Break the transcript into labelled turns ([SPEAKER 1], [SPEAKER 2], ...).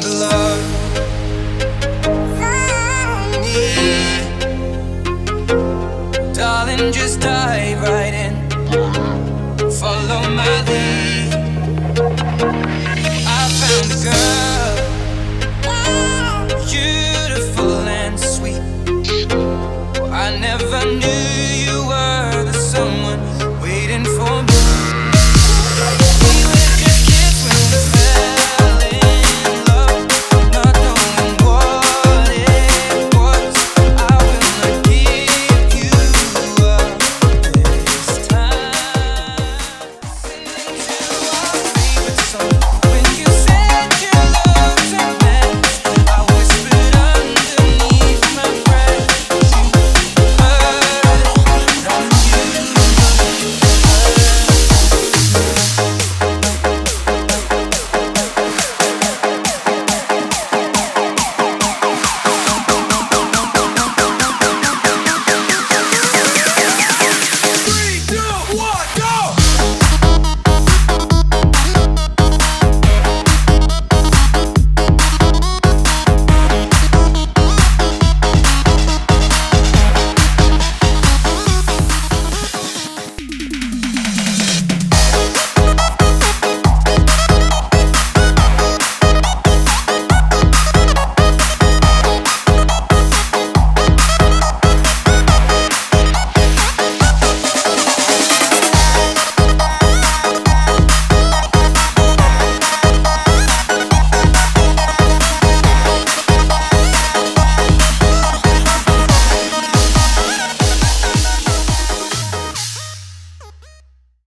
[SPEAKER 1] found a love. Yeah. Darling, just dive right in. Follow my lead. I found a girl, beautiful and sweet. I never knew you were the someone waiting for me.